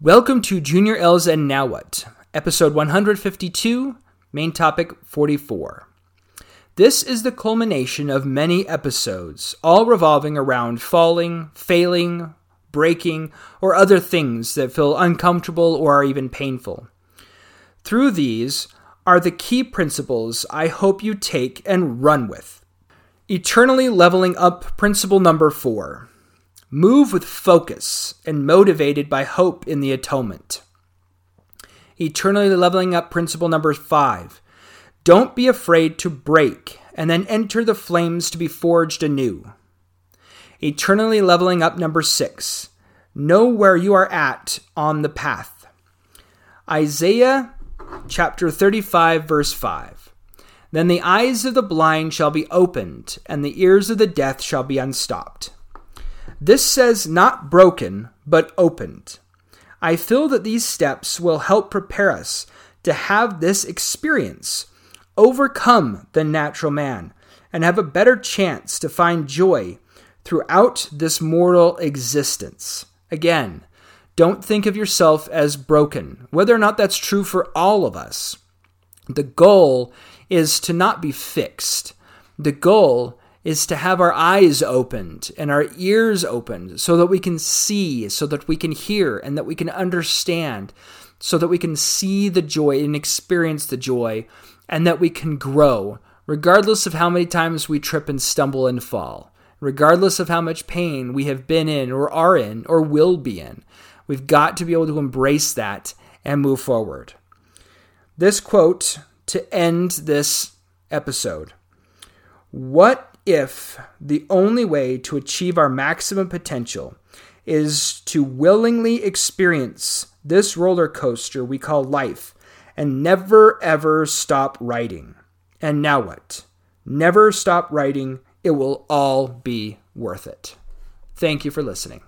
Welcome to Junior L's and Now What, episode 152, main topic 44. This is the culmination of many episodes, all revolving around falling, failing, breaking, or other things that feel uncomfortable or are even painful. Through these are the key principles I hope you take and run with. Eternally leveling up principle number four Move with focus and motivated by hope in the atonement. Eternally leveling up principle number five. Don't be afraid to break and then enter the flames to be forged anew. Eternally leveling up number six. Know where you are at on the path. Isaiah chapter 35, verse 5. Then the eyes of the blind shall be opened, and the ears of the deaf shall be unstopped. This says not broken, but opened. I feel that these steps will help prepare us to have this experience, overcome the natural man, and have a better chance to find joy throughout this mortal existence. Again, don't think of yourself as broken, whether or not that's true for all of us. The goal is to not be fixed. The goal is to have our eyes opened and our ears opened so that we can see, so that we can hear, and that we can understand, so that we can see the joy and experience the joy, and that we can grow, regardless of how many times we trip and stumble and fall, regardless of how much pain we have been in, or are in, or will be in. We've got to be able to embrace that and move forward. This quote to end this episode What if the only way to achieve our maximum potential is to willingly experience this roller coaster we call life and never ever stop writing. And now what? Never stop writing. It will all be worth it. Thank you for listening.